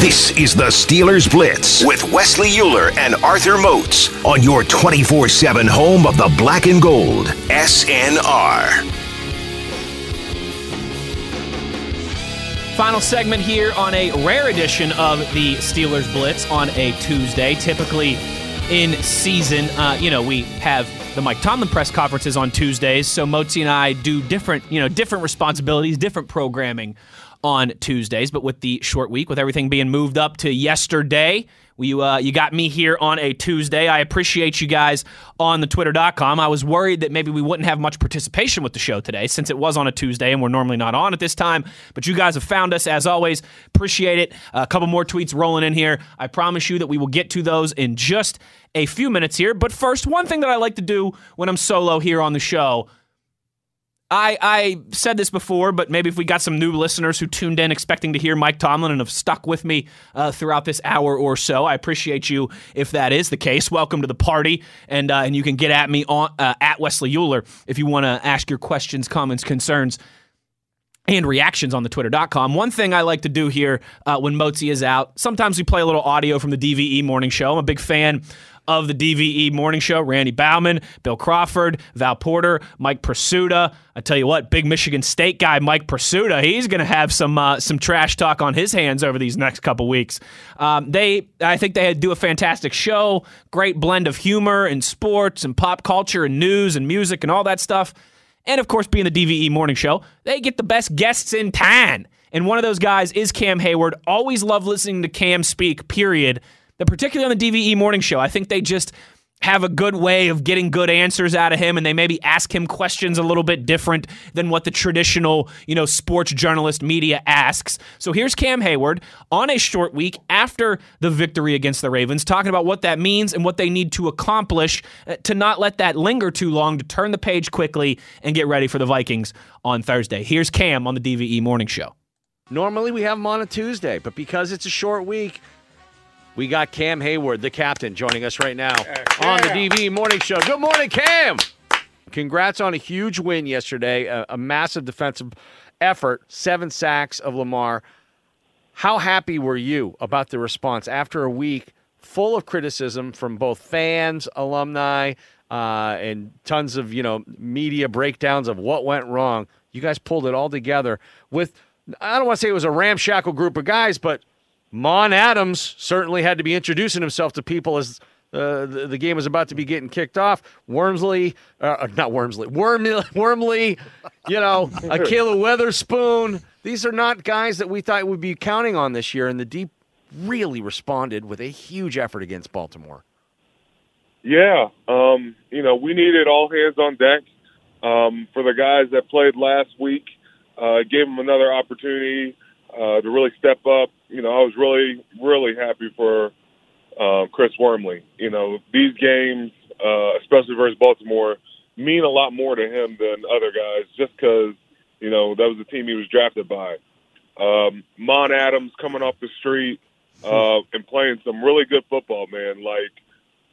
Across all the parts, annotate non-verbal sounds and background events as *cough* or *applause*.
This is the Steelers Blitz with Wesley Euler and Arthur Moats on your 24 7 home of the black and gold. SNR. Final segment here on a rare edition of the Steelers Blitz on a Tuesday. Typically in season, uh, you know, we have the Mike Tomlin press conferences on Tuesdays, so Mozi and I do different, you know, different responsibilities, different programming on Tuesdays. But with the short week, with everything being moved up to yesterday, you, uh, you got me here on a Tuesday. I appreciate you guys on the twitter.com. I was worried that maybe we wouldn't have much participation with the show today since it was on a Tuesday and we're normally not on at this time. But you guys have found us as always. Appreciate it. A couple more tweets rolling in here. I promise you that we will get to those in just a few minutes here. But first, one thing that I like to do when I'm solo here on the show I, I said this before, but maybe if we got some new listeners who tuned in expecting to hear Mike Tomlin and have stuck with me uh, throughout this hour or so, I appreciate you if that is the case. Welcome to the party, and uh, and you can get at me on uh, at Wesley Euler if you want to ask your questions, comments, concerns. And reactions on the twitter.com. One thing I like to do here uh, when Mozi is out, sometimes we play a little audio from the DVE morning show. I'm a big fan of the DVE morning show. Randy Bauman, Bill Crawford, Val Porter, Mike Prisuta. I tell you what, big Michigan State guy Mike Prisuta, he's going to have some uh, some trash talk on his hands over these next couple weeks. Um, they, I think they do a fantastic show. Great blend of humor and sports and pop culture and news and music and all that stuff. And of course, being the DVE morning show, they get the best guests in town. And one of those guys is Cam Heyward. Always love listening to Cam speak, period that particularly on the DVE morning show, I think they just have a good way of getting good answers out of him and they maybe ask him questions a little bit different than what the traditional, you know, sports journalist media asks. So here's Cam Heyward on a short week after the victory against the Ravens talking about what that means and what they need to accomplish uh, to not let that linger too long to turn the page quickly and get ready for the Vikings on Thursday. Here's Cam on the DVE morning show. Normally we have him on a Tuesday, but because it's a short week, we got Cam Heyward, the captain, joining us right now on the DVE Morning Show. Good morning, Cam. Congrats on a huge win yesterday, a, a massive defensive effort, seven sacks of Lamar. How happy were you about the response after a week full of criticism from both fans, alumni, uh, and tons of you know media breakdowns of what went wrong? You guys pulled it all together with. I don't want to say it was a ramshackle group of guys, but Mon Adams certainly had to be introducing himself to people as uh, the, the, game was about to be getting kicked off. Wormsley, uh, not Wormsley, Wormley, *laughs* Wormley, you know, Ahkello *laughs* Witherspoon. These are not guys that we thought we'd be counting on this year, and the deep really responded with a huge effort against Baltimore. Yeah, um, you know, we needed all hands on deck um, for the guys that played last week. Uh, gave them another opportunity uh, to really step up. You know, I was really, really happy for uh, Chris Wormley. You know, these games, uh, especially versus Baltimore, mean a lot more to him than other guys just because, you know, that was the team he was drafted by. Um, Mon Adams coming off the street uh, and playing some really good football, man. Like,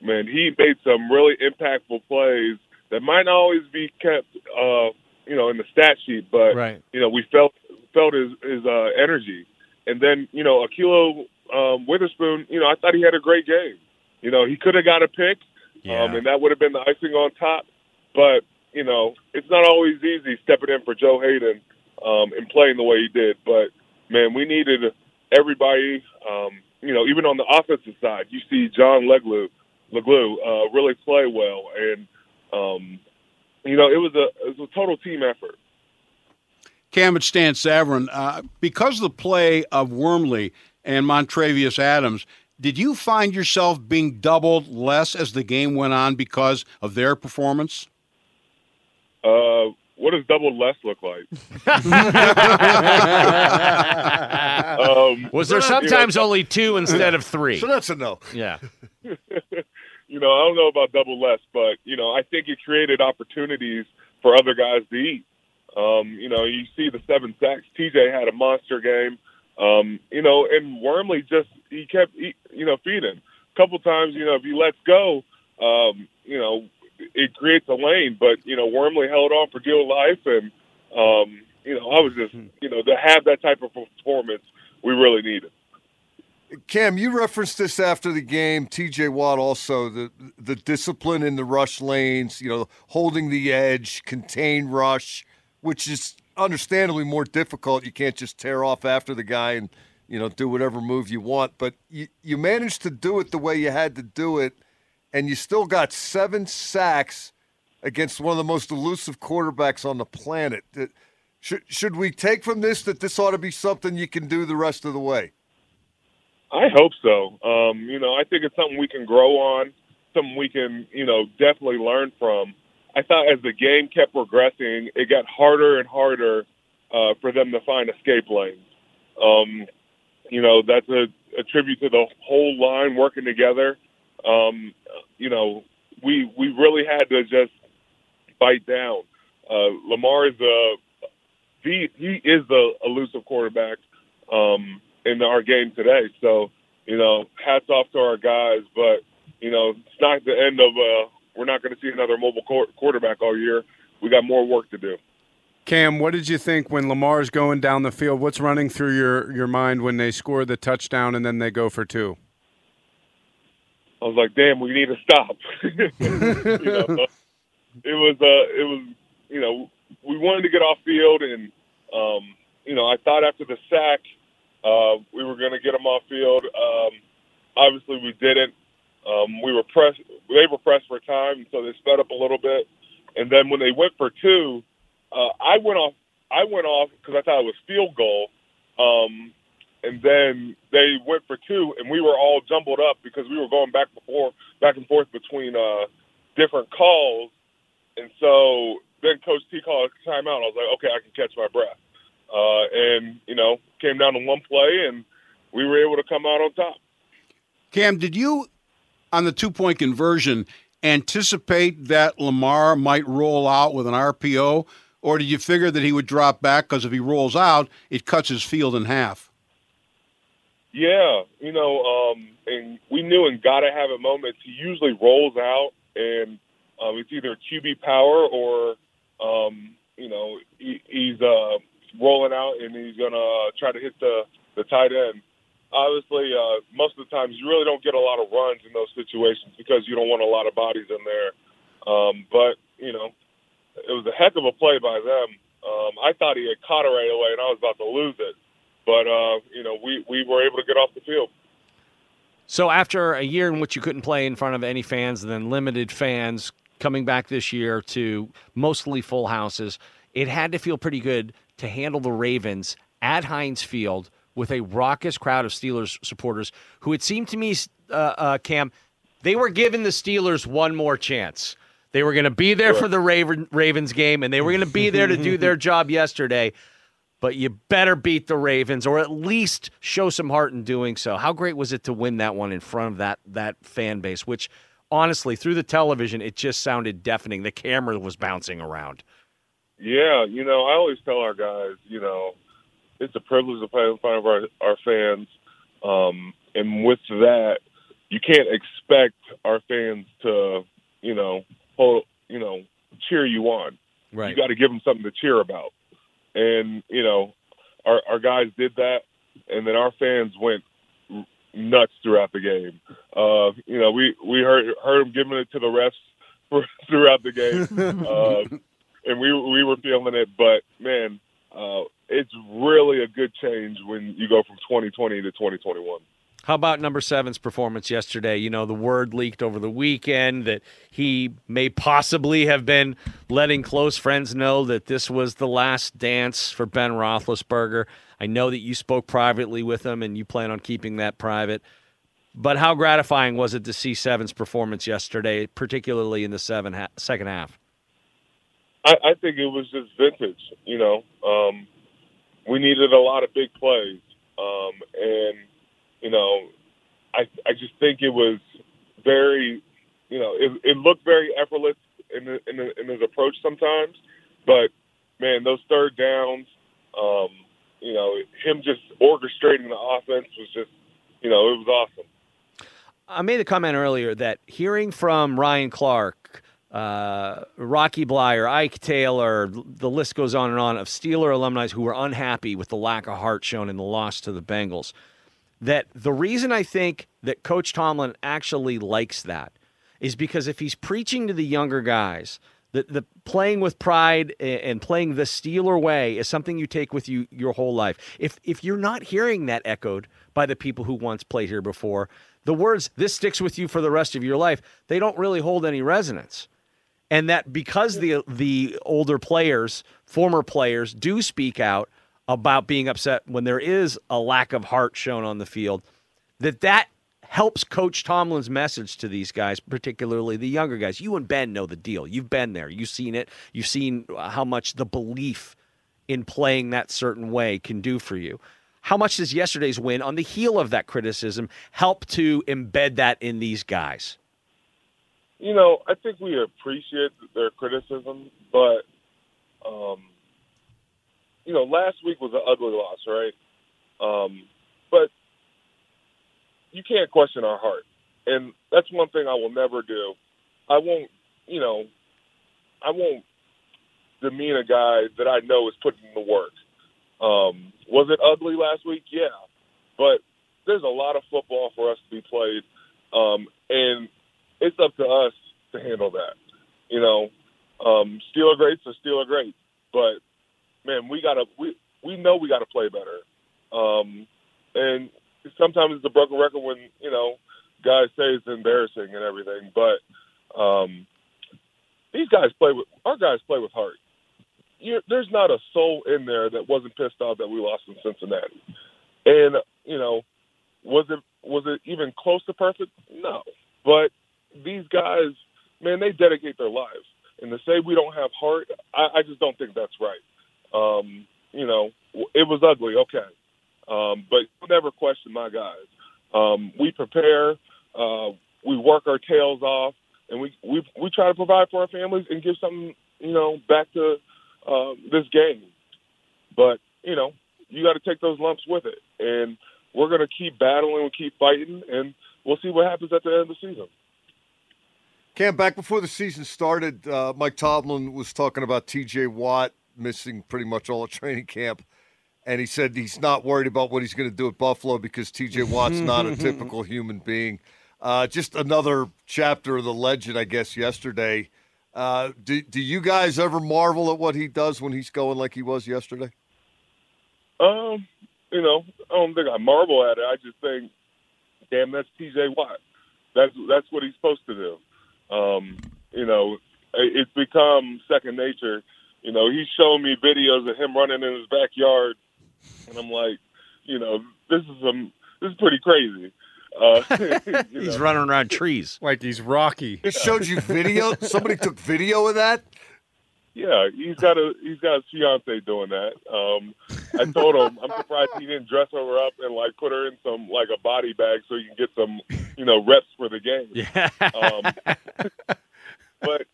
man, he made some really impactful plays that might not always be kept, uh, you know, in the stat sheet, but right. you know, we felt felt his his uh, energy. And then you know Ahkello um, Witherspoon, you know I thought he had a great game. You know he could have got a pick, yeah. um, and that would have been the icing on top. But you know it's not always easy stepping in for Joe Haden um, and playing the way he did. But man, we needed everybody. Um, you know, even on the offensive side, you see John Leglue, Leglue uh, really play well, and um, you know it was a it was a total team effort. Cam, it's Stan Savran. Uh, because of the play of Wormley and Montravius Adams, did you find yourself being doubled less as the game went on because of their performance? Uh, what does double less look like? *laughs* um, Was there sometimes you know, *laughs* only two instead of three? So that's a no. Yeah. *laughs* you know, I don't know about double less, but you know, I think it created opportunities for other guys to eat. Um, you know, you see the seven sacks. TJ had a monster game. Um, you know, and Wormley just he kept you know feeding. A couple times, you know, if he lets go, um, you know, it creates a lane. But you know, Wormley held on for dear life, and um, you know, I was just you know to have that type of performance we really needed. Cam, you referenced this after the game. T.J. Watt also the the discipline in the rush lanes. You know, holding the edge, contain rush, which is understandably more difficult. You can't just tear off after the guy and you know do whatever move you want. But you you managed to do it the way you had to do it, and you still got seven sacks against one of the most elusive quarterbacks on the planet. Should should we take from this that this ought to be something you can do the rest of the way? I hope so. Um, you know, I think it's something we can grow on, something we can, you know, definitely learn from. I thought as the game kept progressing, it got harder and harder uh, for them to find escape lanes. Um, you know, that's a, a tribute to the whole line working together. Um, you know, we we really had to just bite down. Uh, Lamar is a he he is the elusive quarterback. Um, in our game today. So, you know, hats off to our guys, but you know, it's not the end of. Uh, we're not going to see another mobile quarterback all year. We got more work to do. Cam, what did you think when Lamar's going down the field? What's running through your, your mind when they score the touchdown and then they go for two? I was like, "Damn, we need to stop." *laughs* you know, it was, uh, it was, you know, we wanted to get off field, and um, you know, I thought after the sack, uh, we were going to get them off field. Um, obviously, we didn't. Um, we were pressed. They were pressed for time, so they sped up a little bit. And then when they went for two, uh, I went off. I went off because I thought it was field goal. Um, and then they went for two, and we were all jumbled up because we were going back before, back and forth between uh, different calls. And so then Coach T called a timeout. I was like, okay, I can catch my breath. Uh, and, you know, came down to one play, and we were able to come out on top. Cam, did you, on the two point conversion, anticipate that Lamar might roll out with an RPO, or did you figure that he would drop back because if he rolls out, it cuts his field in half? Yeah, you know, um, and we knew in gotta have it moments he usually rolls out, and um, it's either QB power or, um, you know, he, he's uh, rolling out and he's to try to hit the, the tight end. Obviously, uh, most of the times you really don't get a lot of runs in those situations because you don't want a lot of bodies in there. Um, but, you know, it was a heck of a play by them. Um, I thought he had caught it right away and I was about to lose it. But, uh, you know, we, we were able to get off the field. So after a year in which you couldn't play in front of any fans and then limited fans coming back this year to mostly full houses, it had to feel pretty good to handle the Ravens at Heinz Field with a raucous crowd of Steelers supporters who it seemed to me, uh, uh, Cam, they were giving the Steelers one more chance. They were going to be there for the Raven, Ravens game, and they were going to be there to do *laughs* their job yesterday. But you better beat the Ravens, or at least show some heart in doing so. How great was it to win that one in front of that that fan base? Which, honestly, through the television, it just sounded deafening. The camera was bouncing around. Yeah, you know, I always tell our guys, you know, it's a privilege to play in front of our our fans, um, and with that, you can't expect our fans to, you know, hold, you know, cheer you on. Right. You got to give them something to cheer about, and you know, our our guys did that, and then our fans went nuts throughout the game. Uh, you know, we we heard heard them giving it to the refs for, throughout the game. *laughs* Uh, and we we were feeling it. But man, uh, it's really a good change when you go from 2020 to 2021. How about number seven's performance yesterday? You know, the word leaked over the weekend that he may possibly have been letting close friends know that this was the last dance for Ben Roethlisberger. I know that you spoke privately with him and you plan on keeping that private. But how gratifying was it to see Seven's performance yesterday, particularly in the seven ha- second half? I, I think it was just vintage. You know, um, we needed a lot of big plays, um, and you know, I I just think it was very, you know, it, it looked very effortless in the, in, the, in his approach sometimes, but man, those third downs, um, you know, him just orchestrating the offense was just, you know, it was awesome. I made a comment earlier that hearing from Ryan Clark uh, Rocky Bleier, Ike Taylor, the list goes on and on of Steeler alumni who were unhappy with the lack of heart shown in the loss to the Bengals. that the reason I think that Coach Tomlin actually likes that is because if he's preaching to the younger guys, that the playing with pride and playing the Steeler way is something you take with you your whole life. If if you're not hearing that echoed by the people who once played here before, the words "this sticks with you for the rest of your life" they don't really hold any resonance. And that because the the older players, former players, do speak out about being upset when there is a lack of heart shown on the field, that that helps Coach Tomlin's message to these guys, particularly the younger guys. You and Ben know the deal. You've been there. You've seen it. You've seen how much the belief in playing that certain way can do for you. How much does yesterday's win, on the heel of that criticism, help to embed that in these guys? You know, I think we appreciate their criticism, but um, you know, last week was an ugly loss, right? Um, but you can't question our heart, and that's one thing I will never do. I won't, you know, I won't demean a guy that I know is putting in the work. Um, was it ugly last week? Yeah, but there's a lot of football for us to be played, um, and it's up to us to handle that. You know, um, Steeler greats are Steeler greats, but man, we gotta we we know we gotta play better. Um, and sometimes it's a broken record when you know guys say it's embarrassing and everything, but um, these guys play with our guys play with heart. You're, there's not a soul in there that wasn't pissed off that we lost in Cincinnati, and you know, was it was it even close to perfect? No, but these guys, man, they dedicate their lives, and to say we don't have heart, I, I just don't think that's right. Um, you know, it was ugly, okay. Um, but never question my guys. Um, we prepare, uh, we work our tails off, and we, we we try to provide for our families and give something, you know, back to uh, this game. But you know, you got to take those lumps with it, and we're going to keep battling, we keep fighting, and we'll see what happens at the end of the season. Cam, back before the season started, uh, Mike Tomlin was talking about T.J. Watt missing pretty much all of training camp. And he said he's not worried about what he's going to do at Buffalo because TJ Watt's not a *laughs* typical human being. Uh, just another chapter of the legend, I guess, yesterday. Uh, do, do you guys ever marvel at what he does when he's going like he was yesterday? Um, you know, I don't think I marvel at it. I just think, damn, that's TJ Watt. That's that's what he's supposed to do. Um, you know, it's become second nature you know, he's showing me videos of him running in his backyard, and I'm like, you know, this is some this is pretty crazy. Uh, *laughs* *laughs* he's know. running around trees like he's Rocky. It showed you video. *laughs* Somebody took video of that. Yeah, he's got a he's got a fiance doing that. Um, I told him I'm surprised he didn't dress her up and like put her in some like a body bag so you can get some you know reps for the game. Yeah. Um, but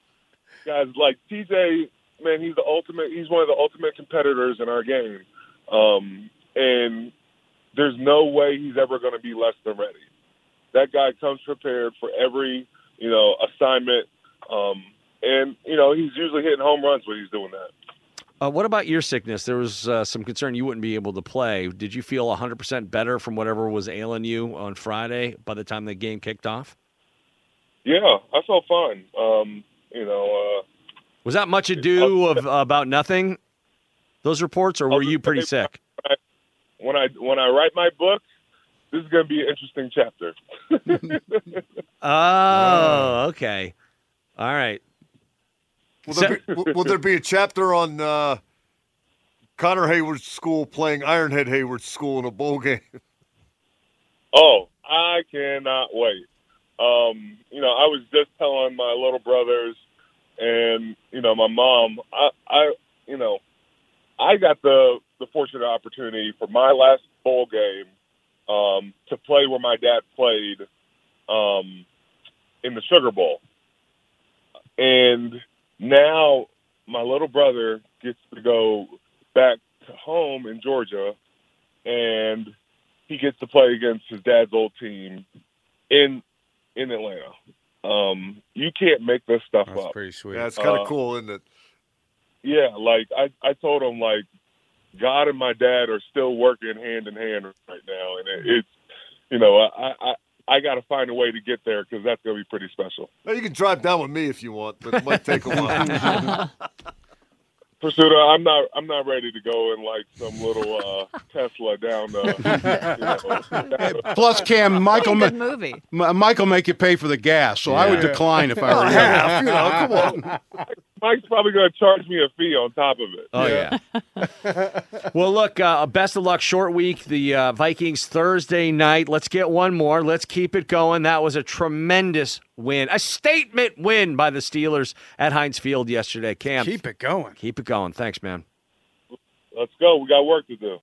guys like TJ man, he's the ultimate. He's one of the ultimate competitors in our game, um, and there's no way he's ever going to be less than ready. That guy comes prepared for every you know assignment, um, and you know he's usually hitting home runs when he's doing that. Uh, what about your sickness? There was uh, some concern you wouldn't be able to play. Did you feel 100% better from whatever was ailing you on Friday by the time the game kicked off? Yeah, I felt fine. Um, you know, uh, was that much ado of uh, about nothing? Those reports, or were you pretty sick? When I when I write my book, this is going to be an interesting chapter. *laughs* oh, okay, all right. Will there, be, *laughs* will there be a chapter on uh, Connor Heyward's school playing Ironhead Heyward's school in a bowl game? *laughs* Oh, I cannot wait. Um, you know, I was just telling my little brothers and you know my mom i i you know i got the the fortunate opportunity for my last bowl game um to play where my dad played um in the sugar bowl and now my little brother gets to go back to home in georgia and he gets to play against his dad's old team in in atlanta um, you can't make this stuff up. That's up. Pretty sweet. Yeah, it's kind of uh, cool, isn't it? Yeah, like I, I told him like God and my dad are still working hand in hand right now, and it, it's you know, I I, I got to find a way to get there because that's going to be pretty special. Well, you can drive down with me if you want, but it might take a while. *laughs* Prisuta, I'm not I'm not ready to go in like some little uh, *laughs* Tesla down. Uh, *laughs* you know, Plus, Cam, Michael, Good ma- movie. M- Michael make you pay for the gas, so I would decline if I were you. Half, you know, come on. Mike's probably going to charge me a fee on top of it. Oh yeah. *laughs* *laughs* well, look. Uh, best of luck. Short week. The uh, Vikings Thursday night. Let's get one more. Let's keep it going. That was a tremendous win, a statement win by the Steelers at Heinz Field yesterday. Cam, Keep it going. keep it going. Thanks, man. Let's go. We got work to do.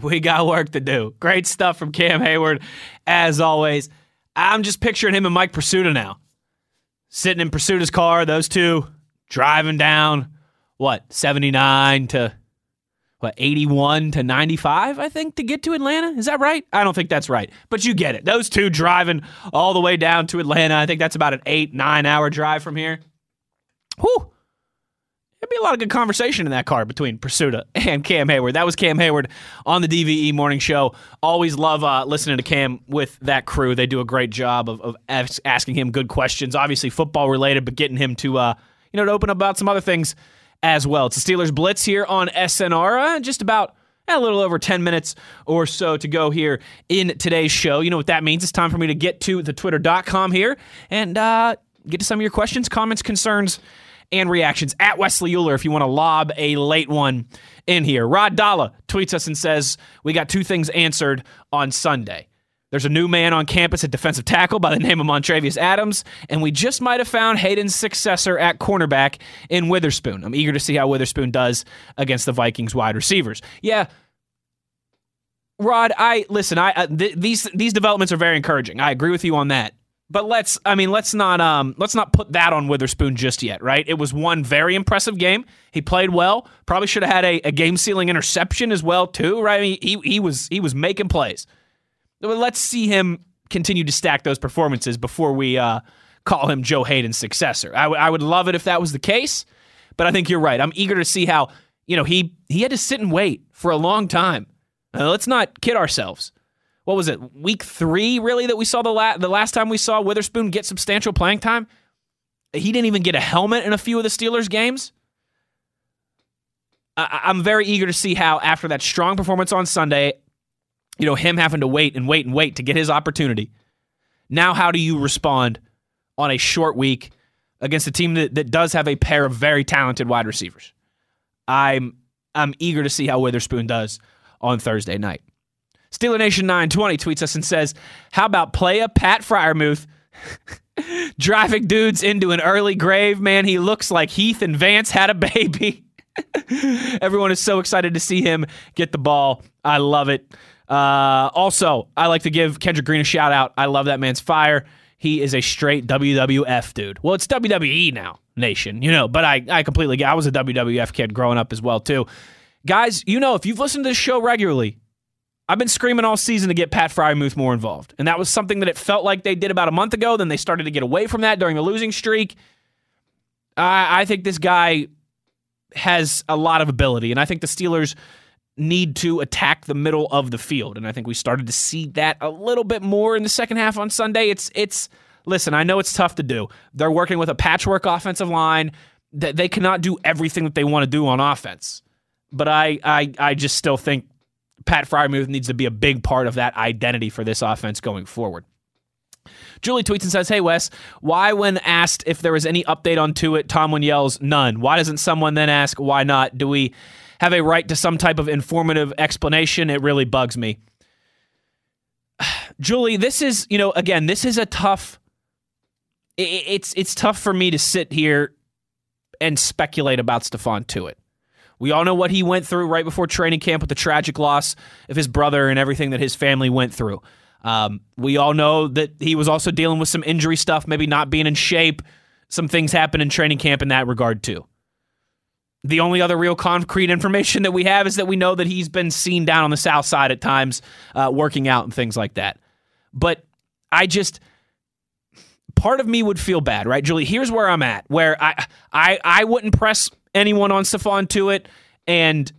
We got work to do. Great stuff from Cam Heyward, as always. I'm just picturing him and Mike Prisuta now. Sitting in Prisuta's car, those two driving down, what, 79 to, what, 81 to 95, I think, to get to Atlanta? Is that right? I don't think that's right. But you get it. Those two driving all the way down to Atlanta. I think that's about an eight, nine hour drive from here. Whew. There'd be a lot of good conversation in that car between Prisuta and Cam Heyward. That was Cam Heyward on the DVE Morning Show. Always love uh, listening to Cam with that crew. They do a great job of, of asking him good questions, obviously football related, but getting him to uh, you know to open up about some other things as well. It's the Steelers Blitz here on SNR. Uh, just about a little over 10 minutes or so to go here in today's show. You know what that means? It's time for me to get to the twitter.com here and uh, get to some of your questions, comments, concerns, and reactions at Wesley Euler if you want to lob a late one in here. Rod Dalla tweets us and says, We got two things answered on Sunday. There's a new man on campus at defensive tackle by the name of Montravius Adams, and we just might have found Haden's successor at cornerback in Witherspoon. I'm eager to see how Witherspoon does against the Vikings wide receivers. Yeah, Rod, I listen. I uh, th- these these developments are very encouraging. I agree with you on that. But let's, I mean, let's not, um, let's not put that on Witherspoon just yet, right? It was one very impressive game. He played well. Probably should have had a, a game-sealing interception as well, too, right? I mean, he he was he was making plays. Let's see him continue to stack those performances before we uh, call him Joe Haden's successor. I, w- I would love it if that was the case, but I think you're right. I'm eager to see how you know he he had to sit and wait for a long time. Let's not kid ourselves. What was it? Week three, really, that we saw the la- the last time we saw Witherspoon get substantial playing time. He didn't even get a helmet in a few of the Steelers games. I- I'm very eager to see how after that strong performance on Sunday, you know, him having to wait and wait and wait to get his opportunity. Now, how do you respond on a short week against a team that, that does have a pair of very talented wide receivers? I'm I'm eager to see how Witherspoon does on Thursday night. Steeler Nation 920 tweets us and says, How about play a Pat Freiermuth *laughs* driving dudes into an early grave? Man, he looks like Heath and Vance had a baby. *laughs* Everyone is so excited to see him get the ball. I love it. Uh, also, I like to give Kendrick Green a shout out. I love that man's fire. He is a straight WWF dude. Well, it's WWE now, nation, you know, but I, I completely get I was a WWF kid growing up as well, too. Guys, you know, if you've listened to this show regularly, I've been screaming all season to get Pat Freiermuth more involved. And that was something that it felt like they did about a month ago. Then they started to get away from that during the losing streak. I, I think this guy has a lot of ability. And I think the Steelers need to attack the middle of the field. And I think we started to see that a little bit more in the second half on Sunday. It's it's listen, I know it's tough to do. They're working with a patchwork offensive line. That they cannot do everything that they want to do on offense. But I I I just still think Pat Freiermuth needs to be a big part of that identity for this offense going forward. Julie tweets and says, Hey, Wes, why, when asked if there was any update on Tuitt, Tomlin yells, None. Why doesn't someone then ask, Why not? Do we have a right to some type of informative explanation? It really bugs me. *sighs* Julie, this is, you know, again, this is a tough. It's it's tough for me to sit here and speculate about Stephon Tuitt. We all know what he went through right before training camp with the tragic loss of his brother and everything that his family went through. Um, we all know that he was also dealing with some injury stuff, maybe not being in shape. Some things happened in training camp in that regard, too. The only other real concrete information that we have is that we know that he's been seen down on the south side at times, uh, working out and things like that. But I just part of me would feel bad, right, Julie? Here's where I'm at, where I I I wouldn't press anyone on Stephon it, and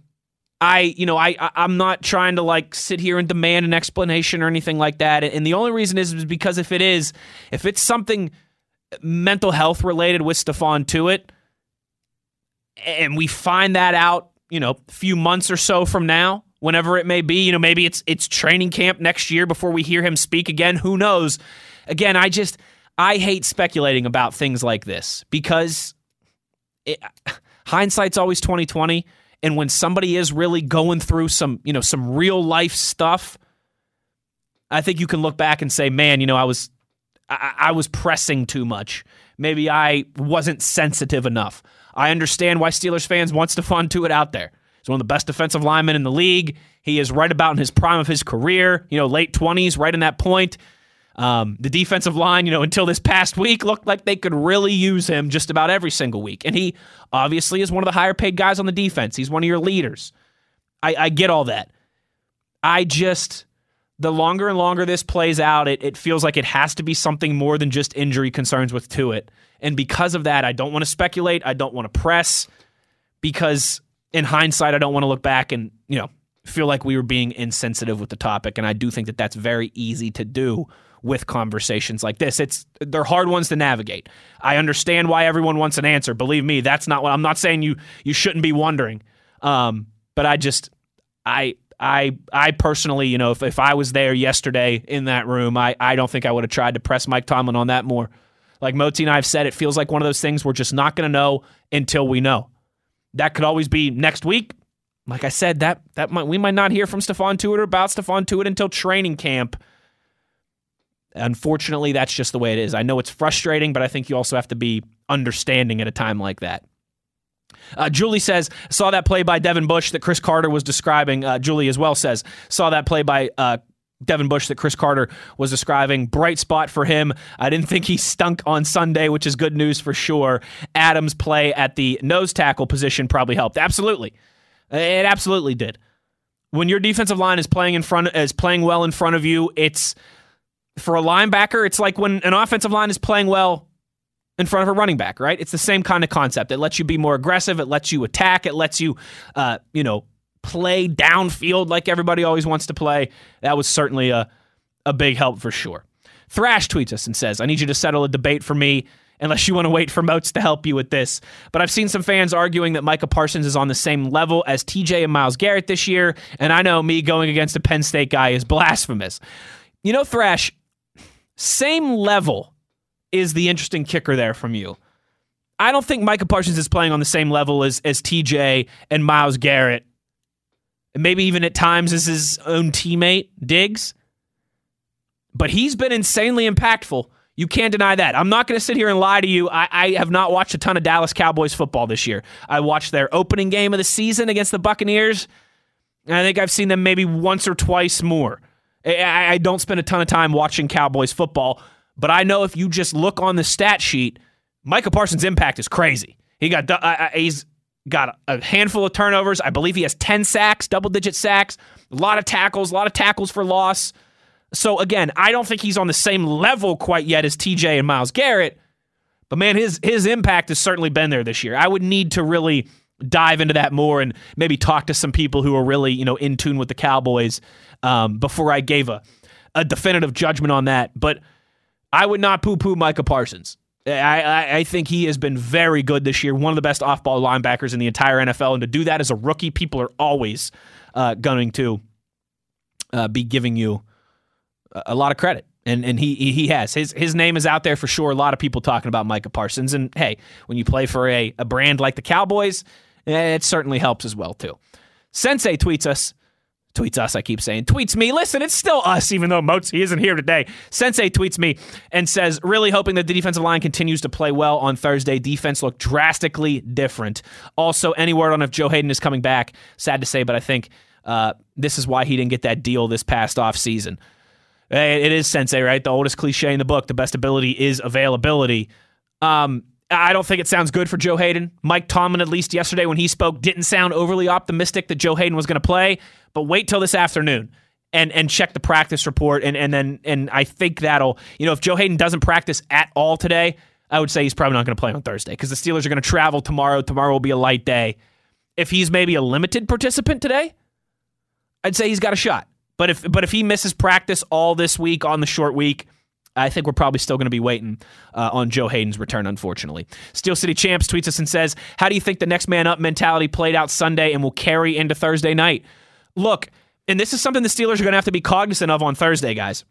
I, you know, I, I'm not trying to like sit here and demand an explanation or anything like that. And the only reason is, is because if it is, if it's something mental health related with Stephon Tuitt, and we find that out, you know, a few months or so from now, whenever it may be, you know, maybe it's it's training camp next year before we hear him speak again. Who knows? Again, I just I hate speculating about things like this because it, *laughs* hindsight's always 2020 and when somebody is really going through some, you know, some real life stuff, I think you can look back and say, "Man, you know, I was I, I was pressing too much. Maybe I wasn't sensitive enough." I understand why Steelers fans wants want Stephon Tuitt out there. He's one of the best defensive linemen in the league. He is right about in his prime of his career, you know, late 20s, right in that point. Um, the defensive line, you know, until this past week looked like they could really use him just about every single week. And he obviously is one of the higher paid guys on the defense. He's one of your leaders. I, I get all that. I just, the longer and longer this plays out, it, it feels like it has to be something more than just injury concerns with Tuitt. And because of that, I don't want to speculate. I don't want to press because in hindsight, I don't want to look back and, you know, feel like we were being insensitive with the topic. And I do think that that's very easy to do with conversations like this. It's they're hard ones to navigate. I understand why everyone wants an answer. Believe me, that's not what I'm not saying you you shouldn't be wondering. Um, but I just I I I personally, you know, if, if I was there yesterday in that room, I, I don't think I would have tried to press Mike Tomlin on that more. Like Moti and I have said, it feels like one of those things we're just not going to know until we know. That could always be next week. Like I said, that that might we might not hear from Stephon Tuitt or about Stephon Tuitt until training camp. Unfortunately, that's just the way it is. I know it's frustrating, but I think you also have to be understanding at a time like that. Uh, Julie says, saw that play by Devin Bush that Chris Carter was describing. Uh, Julie as well says, saw that play by uh, Devin Bush that Chris Carter was describing. Bright spot for him. I didn't think he stunk on Sunday, which is good news for sure. Adams' play at the nose tackle position probably helped. Absolutely. It absolutely did. When your defensive line is playing in front is playing well in front of you, it's for a linebacker, it's like when an offensive line is playing well in front of a running back, right? It's the same kind of concept. It lets you be more aggressive. It lets you attack. It lets you, uh, you know, play downfield like everybody always wants to play. That was certainly a, a big help for sure. Thrash tweets us and says, I need you to settle a debate for me unless you want to wait for Moats to help you with this. But I've seen some fans arguing that Micah Parsons is on the same level as TJ and Myles Garrett this year, and I know me going against a Penn State guy is blasphemous. You know, Thrash, same level is the interesting kicker there from you. I don't think Micah Parsons is playing on the same level as, as TJ and Myles Garrett and maybe even at times as his own teammate, Diggs. But he's been insanely impactful. You can't deny that. I'm not going to sit here and lie to you. I, I, have not watched a ton of Dallas Cowboys football this year. I watched their opening game of the season against the Buccaneers, I think I've seen them maybe once or twice more. I, I don't spend a ton of time watching Cowboys football, but I know if you just look on the stat sheet, Micah Parsons' impact is crazy. He got uh, he's got a handful of turnovers. I believe he has 10 sacks, double digit sacks, a lot of tackles, a lot of tackles for loss. So again, I don't think he's on the same level quite yet as TJ and Myles Garrett, but man, his his impact has certainly been there this year. I would need to really dive into that more and maybe talk to some people who are really, you know, in tune with the Cowboys um, before I gave a, a definitive judgment on that. But I would not poo poo Micah Parsons. I, I, think he has been very good this year. One of the best off ball linebackers in the entire NFL. And to do that as a rookie, people are always uh, going to uh, be giving you a, a lot of credit. And and he he has his his name is out there for sure. A lot of people talking about Micah Parsons. And hey, when you play for a, a brand like the Cowboys, eh, it certainly helps as well too. Sensei tweets us tweets us, I keep saying, tweets me. Listen, it's still us, even though Moats isn't here today. Sensei tweets me and says, really hoping that the defensive line continues to play well on Thursday. Defense looked drastically different. Also, any word on if Joe Haden is coming back? Sad to say, but I think uh, this is why he didn't get that deal this past off season. It is Sensei, right? The oldest cliche in the book. The best ability is availability. Um, I don't think it sounds good for Joe Haden. Mike Tomlin, at least yesterday when he spoke, didn't sound overly optimistic that Joe Haden was going to play. But wait till this afternoon and and check the practice report, and and then and I think that'll you know if Joe Haden doesn't practice at all today, I would say he's probably not going to play on Thursday because the Steelers are going to travel tomorrow. Tomorrow will be a light day, if he's maybe a limited participant today, I'd say he's got a shot. But if but if he misses practice all this week on the short week, I think we're probably still going to be waiting uh, on Joe Haden's return, unfortunately. Steel City Champs tweets us and says, How do you think the next man up mentality played out Sunday and will carry into Thursday night? Look, and this is something the Steelers are going to have to be cognizant of on Thursday, guys.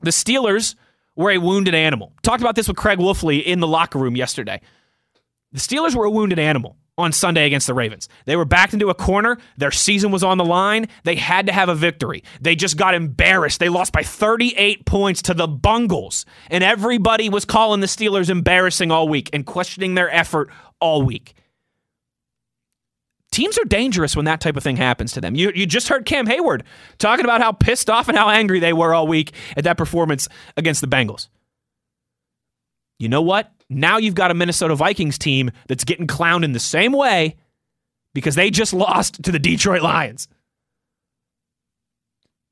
The Steelers were a wounded animal. Talked about this with Craig Wolfley in the locker room yesterday. The Steelers were a wounded animal on Sunday against the Ravens. They were backed into a corner. Their season was on the line. They had to have a victory. They just got embarrassed. They lost by 38 points to the Bungles. And everybody was calling the Steelers embarrassing all week and questioning their effort all week. Teams are dangerous when that type of thing happens to them. You, you just heard Cam Heyward talking about how pissed off and how angry they were all week at that performance against the Bengals. You know what? Now you've got a Minnesota Vikings team that's getting clowned in the same way because they just *laughs* lost to the Detroit Lions.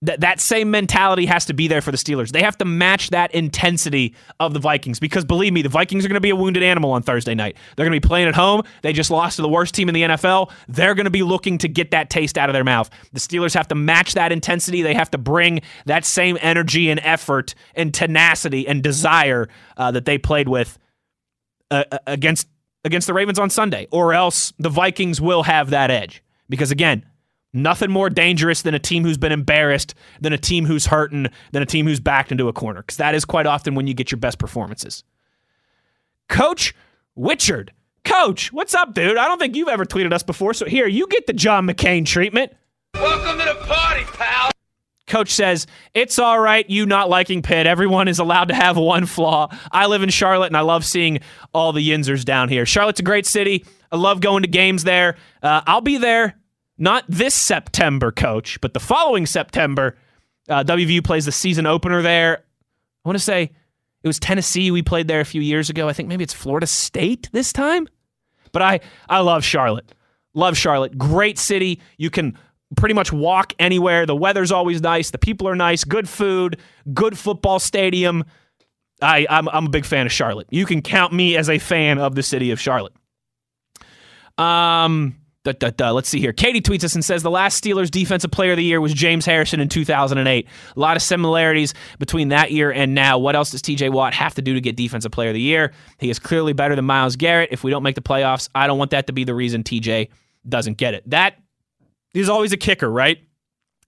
That that same mentality has to be there for the Steelers. They have to match that intensity of the Vikings because believe me, the Vikings are going to be a wounded animal on Thursday night. They're going to be playing at home. They just lost to the worst team in the NFL. They're going to be looking to get that taste out of their mouth. The Steelers have to match that intensity. They have to bring that same energy and effort and tenacity and desire uh, that they played with uh, uh, against against the Ravens on Sunday, or else the Vikings will have that edge. Because again, nothing more dangerous than a team who's been embarrassed, than a team who's hurting, than a team who's backed into a corner. Because that is quite often when you get your best performances. Coach Wichard. Coach, what's up, dude? I don't think you've ever tweeted us before, so here, you get the John McClane treatment. Welcome to the party, pal. Coach says, It's all right, you not liking Pitt. Everyone is allowed to have one flaw. I live in Charlotte and I love seeing all the Yinzers down here. Charlotte's a great city. I love going to games there. Uh, I'll be there not this September, coach, but the following September. Uh, WVU plays the season opener there. I want to say it was Tennessee we played there a few years ago. I think maybe it's Florida State this time. But I, I love Charlotte. Love Charlotte. Great city. You can pretty much walk anywhere. The weather's always nice. The people are nice. Good food. Good football stadium. I, I'm, I'm a big fan of Charlotte. You can count me as a fan of the city of Charlotte. Um, Da, da, da. Let's see here. Katie tweets us and says the last Steelers defensive player of the year was James Harrison in 2008. A lot of similarities between that year and now. What else does TJ Watt have to do to get defensive player of the year? He is clearly better than Myles Garrett. If we don't make the playoffs, I don't want that to be the reason TJ doesn't get it. That is always a kicker, right?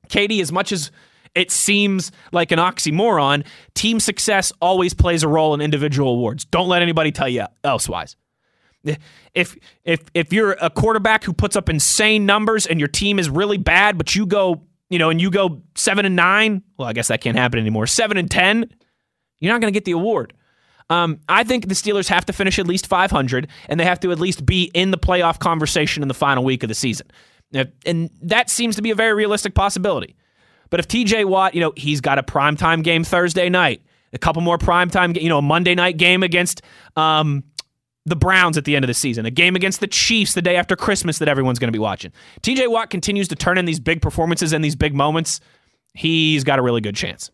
Katie, as much as it seems like an oxymoron, team success always plays a role in individual awards. Don't let anybody tell you elsewise if if if you're a quarterback who puts up insane numbers and your team is really bad, but you go, you know, and you go seven and nine, well, I guess that can't happen anymore. Seven and ten, you're not going to get the award. Um, I think the Steelers have to finish at least 500, and they have to at least be in the playoff conversation in the final week of the season. And that seems to be a very realistic possibility. But if TJ Watt, you know, he's got a primetime game Thursday night, a couple more primetime, you know, a Monday night game against um, the Browns at the end of the season, a game against the Chiefs the day after Christmas that everyone's going to be watching. TJ Watt continues to turn in these big performances and these big moments. He's got a really good chance.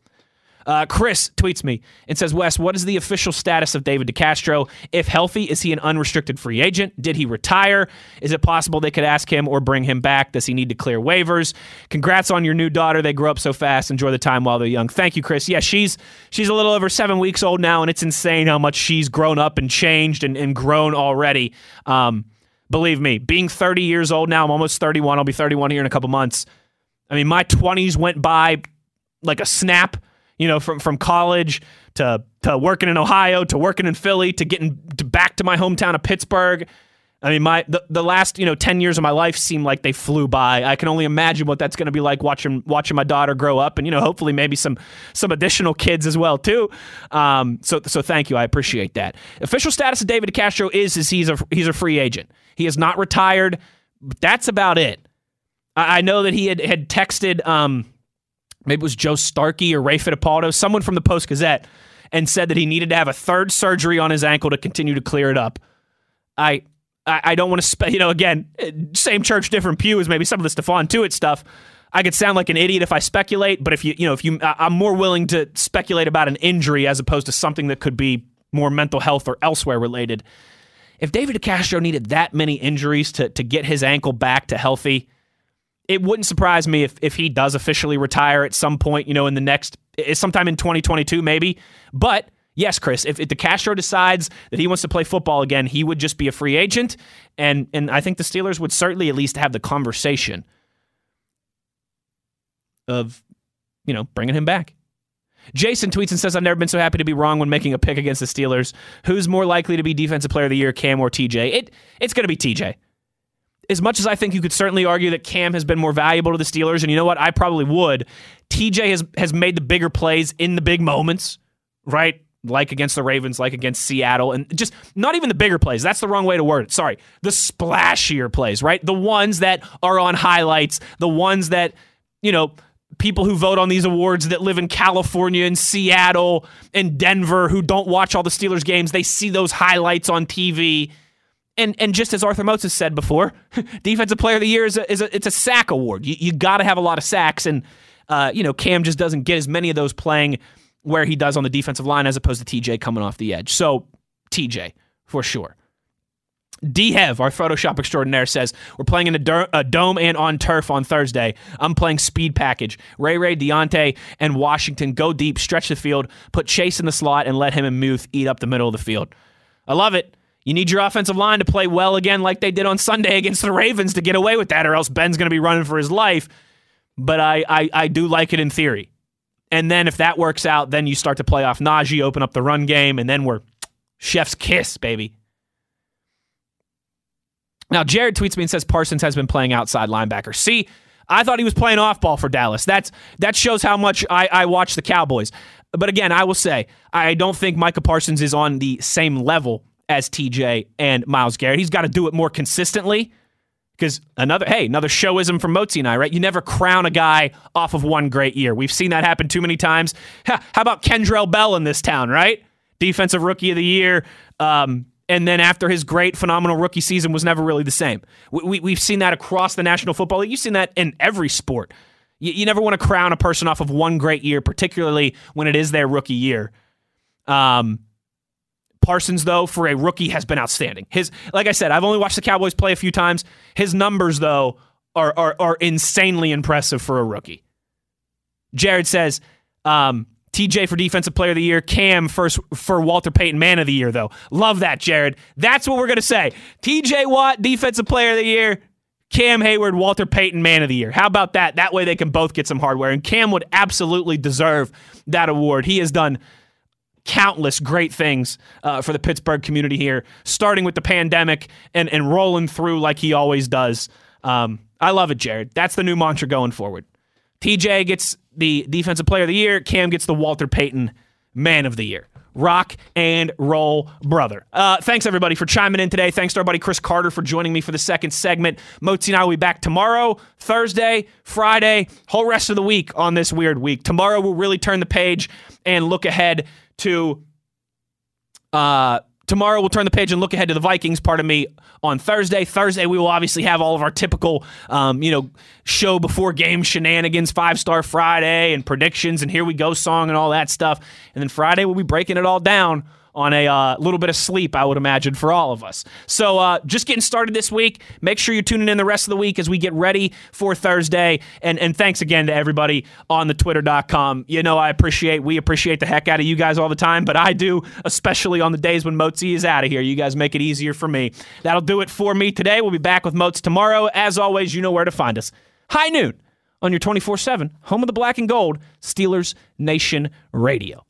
Uh, Chris tweets me and says, Wes, what is the official status of David DeCastro? If healthy, is he an unrestricted free agent? Did he retire? Is it possible they could ask him or bring him back? Does he need to clear waivers? Congrats on your new daughter. They grow up so fast. Enjoy the time while they're young. Thank you, Chris. Yeah, she's she's a little over seven weeks old now, and it's insane how much she's grown up and changed and, and grown already. Um, believe me, being 30 years old now, I'm almost 31. I'll be 31 here in a couple months. I mean, my 20s went by like a snap you know, from from college to to working in Ohio to working in Philly to getting to back to my hometown of Pittsburgh. I mean, my the, the last you know ten years of my life seem like they flew by. I can only imagine what that's going to be like watching watching my daughter grow up, and you know, hopefully maybe some some additional kids as well too. Um, so so thank you, I appreciate that. Official status of David Castro is is he's a he's a free agent. He is not retired. But that's about it. I, I know that he had had texted. Um, maybe it was Joe Starkey or Ray Fittipaldo, someone from the Post Gazette, and said that he needed to have a third surgery on his ankle to continue to clear it up. I I, don't want to, spe- you know, again, eh, same church, different pew as maybe some of the Stephon Tuitt stuff. I could sound like an idiot if I speculate, but if you, you know, if you, I'm more willing to speculate about an injury as opposed to something that could be more mental health or elsewhere related. if David DeCastro needed that many injuries to to get his ankle back to healthy, it wouldn't surprise me if if he does officially retire at some point, you know, in the next sometime in 2022 maybe. But yes, Chris, if, if DeCastro decides that he wants to play football again, he would just be a free agent, and and I think the Steelers would certainly at least have the conversation of, you know, bringing him back. Jason tweets and says, I've never been so happy to be wrong when making a pick against the Steelers. Who's more likely to be Defensive Player of the Year, Cam or TJ? It, it's going to be TJ. As much as I think you could certainly argue that Cam has been more valuable to the Steelers, and you know what? I probably would. TJ has, has made the bigger plays in the big moments, right? Like against the Ravens, like against Seattle, and just not even the bigger plays. That's the wrong way to word it. Sorry. The splashier plays, right? The ones that are on highlights, the ones that, you know, people who vote on these awards that live in California and Seattle and Denver who don't watch all the Steelers games, they see those highlights on TV. And and just as Arthur Moats has said before, *laughs* Defensive Player of the Year is a, is a it's a sack award. You you got to have a lot of sacks, and uh, you know Cam just doesn't get as many of those playing where he does on the defensive line as opposed to TJ coming off the edge. So TJ for sure. Dhev, our Photoshop extraordinaire, says we're playing in a, a, dome and on turf on Thursday. I'm playing speed package. Ray Ray, Diontae, and Washington go deep, stretch the field, put Chase in the slot, and let him and Muth eat up the middle of the field. I love it. You need your offensive line to play well again, like they did on Sunday against the Ravens, to get away with that, or else Ben's going to be running for his life. But I, I, I do like it in theory. And then if that works out, then you start to play off Najee, open up the run game, and then we're chef's kiss, baby. Now, Jared tweets me and says Parsons has been playing outside linebacker. See, I thought he was playing off ball for Dallas. That's that shows how much I, I watch the Cowboys. But again, I will say I don't think Micah Parsons is on the same level as TJ and Myles Garrett. He's got to do it more consistently. Because another, hey, another showism from Motzi and I, right? You never crown a guy off of one great year. We've seen that happen too many times. How about Kendrell Bell in this town, right? Defensive Rookie of the Year. Um, and then after his great, phenomenal rookie season was never really the same. We, we, have seen that across the National Football League. You've seen that in every sport. You, you, never want to crown a person off of one great year, particularly when it is their rookie year. Um, Parsons, though, for a rookie, has been outstanding. His, like I said, I've only watched the Cowboys play a few times. His numbers, though, are are, are insanely impressive for a rookie. Jared says, um, TJ for Defensive Player of the Year. Cam first for Walter Payton Man of the Year, though. Love that, Jared. That's what we're to say. TJ Watt, Defensive Player of the Year. Cam Heyward, Walter Payton Man of the Year. How about that? That way they can both get some hardware. And Cam would absolutely deserve that award. He has done countless great things uh, for the Pittsburgh community here, starting with the pandemic and, and rolling through like he always does. Um, I love it, Jared. That's the new mantra going forward. TJ gets the Defensive Player of the Year. Cam gets the Walter Payton Man of the Year. Rock and roll, brother. Uh, thanks, everybody, for chiming in today. Thanks to our buddy Chris Carter for joining me for the second segment. Motzi and I will be back tomorrow, Thursday, Friday, whole rest of the week on this weird week. Tomorrow, we'll really turn the page and look ahead to uh, Tomorrow we'll turn the page and look ahead to the Vikings. Part of me on Thursday. Thursday we will obviously have all of our typical, um, you know, show before game shenanigans, five star Friday and predictions and here we go song and all that stuff. And then Friday we'll be breaking it all down on a uh, little bit of sleep, I would imagine, for all of us. So uh, just getting started this week. Make sure you're tuning in the rest of the week as we get ready for Thursday. And, and thanks again to everybody on the twitter.com. You know, I appreciate, we appreciate the heck out of you guys all the time, but I do, especially on the days when Motzi is out of here. You guys make it easier for me. That'll do it for me today. We'll be back with Moats tomorrow. As always, you know where to find us. High noon on your 24 7, home of the black and gold, Steelers Nation Radio.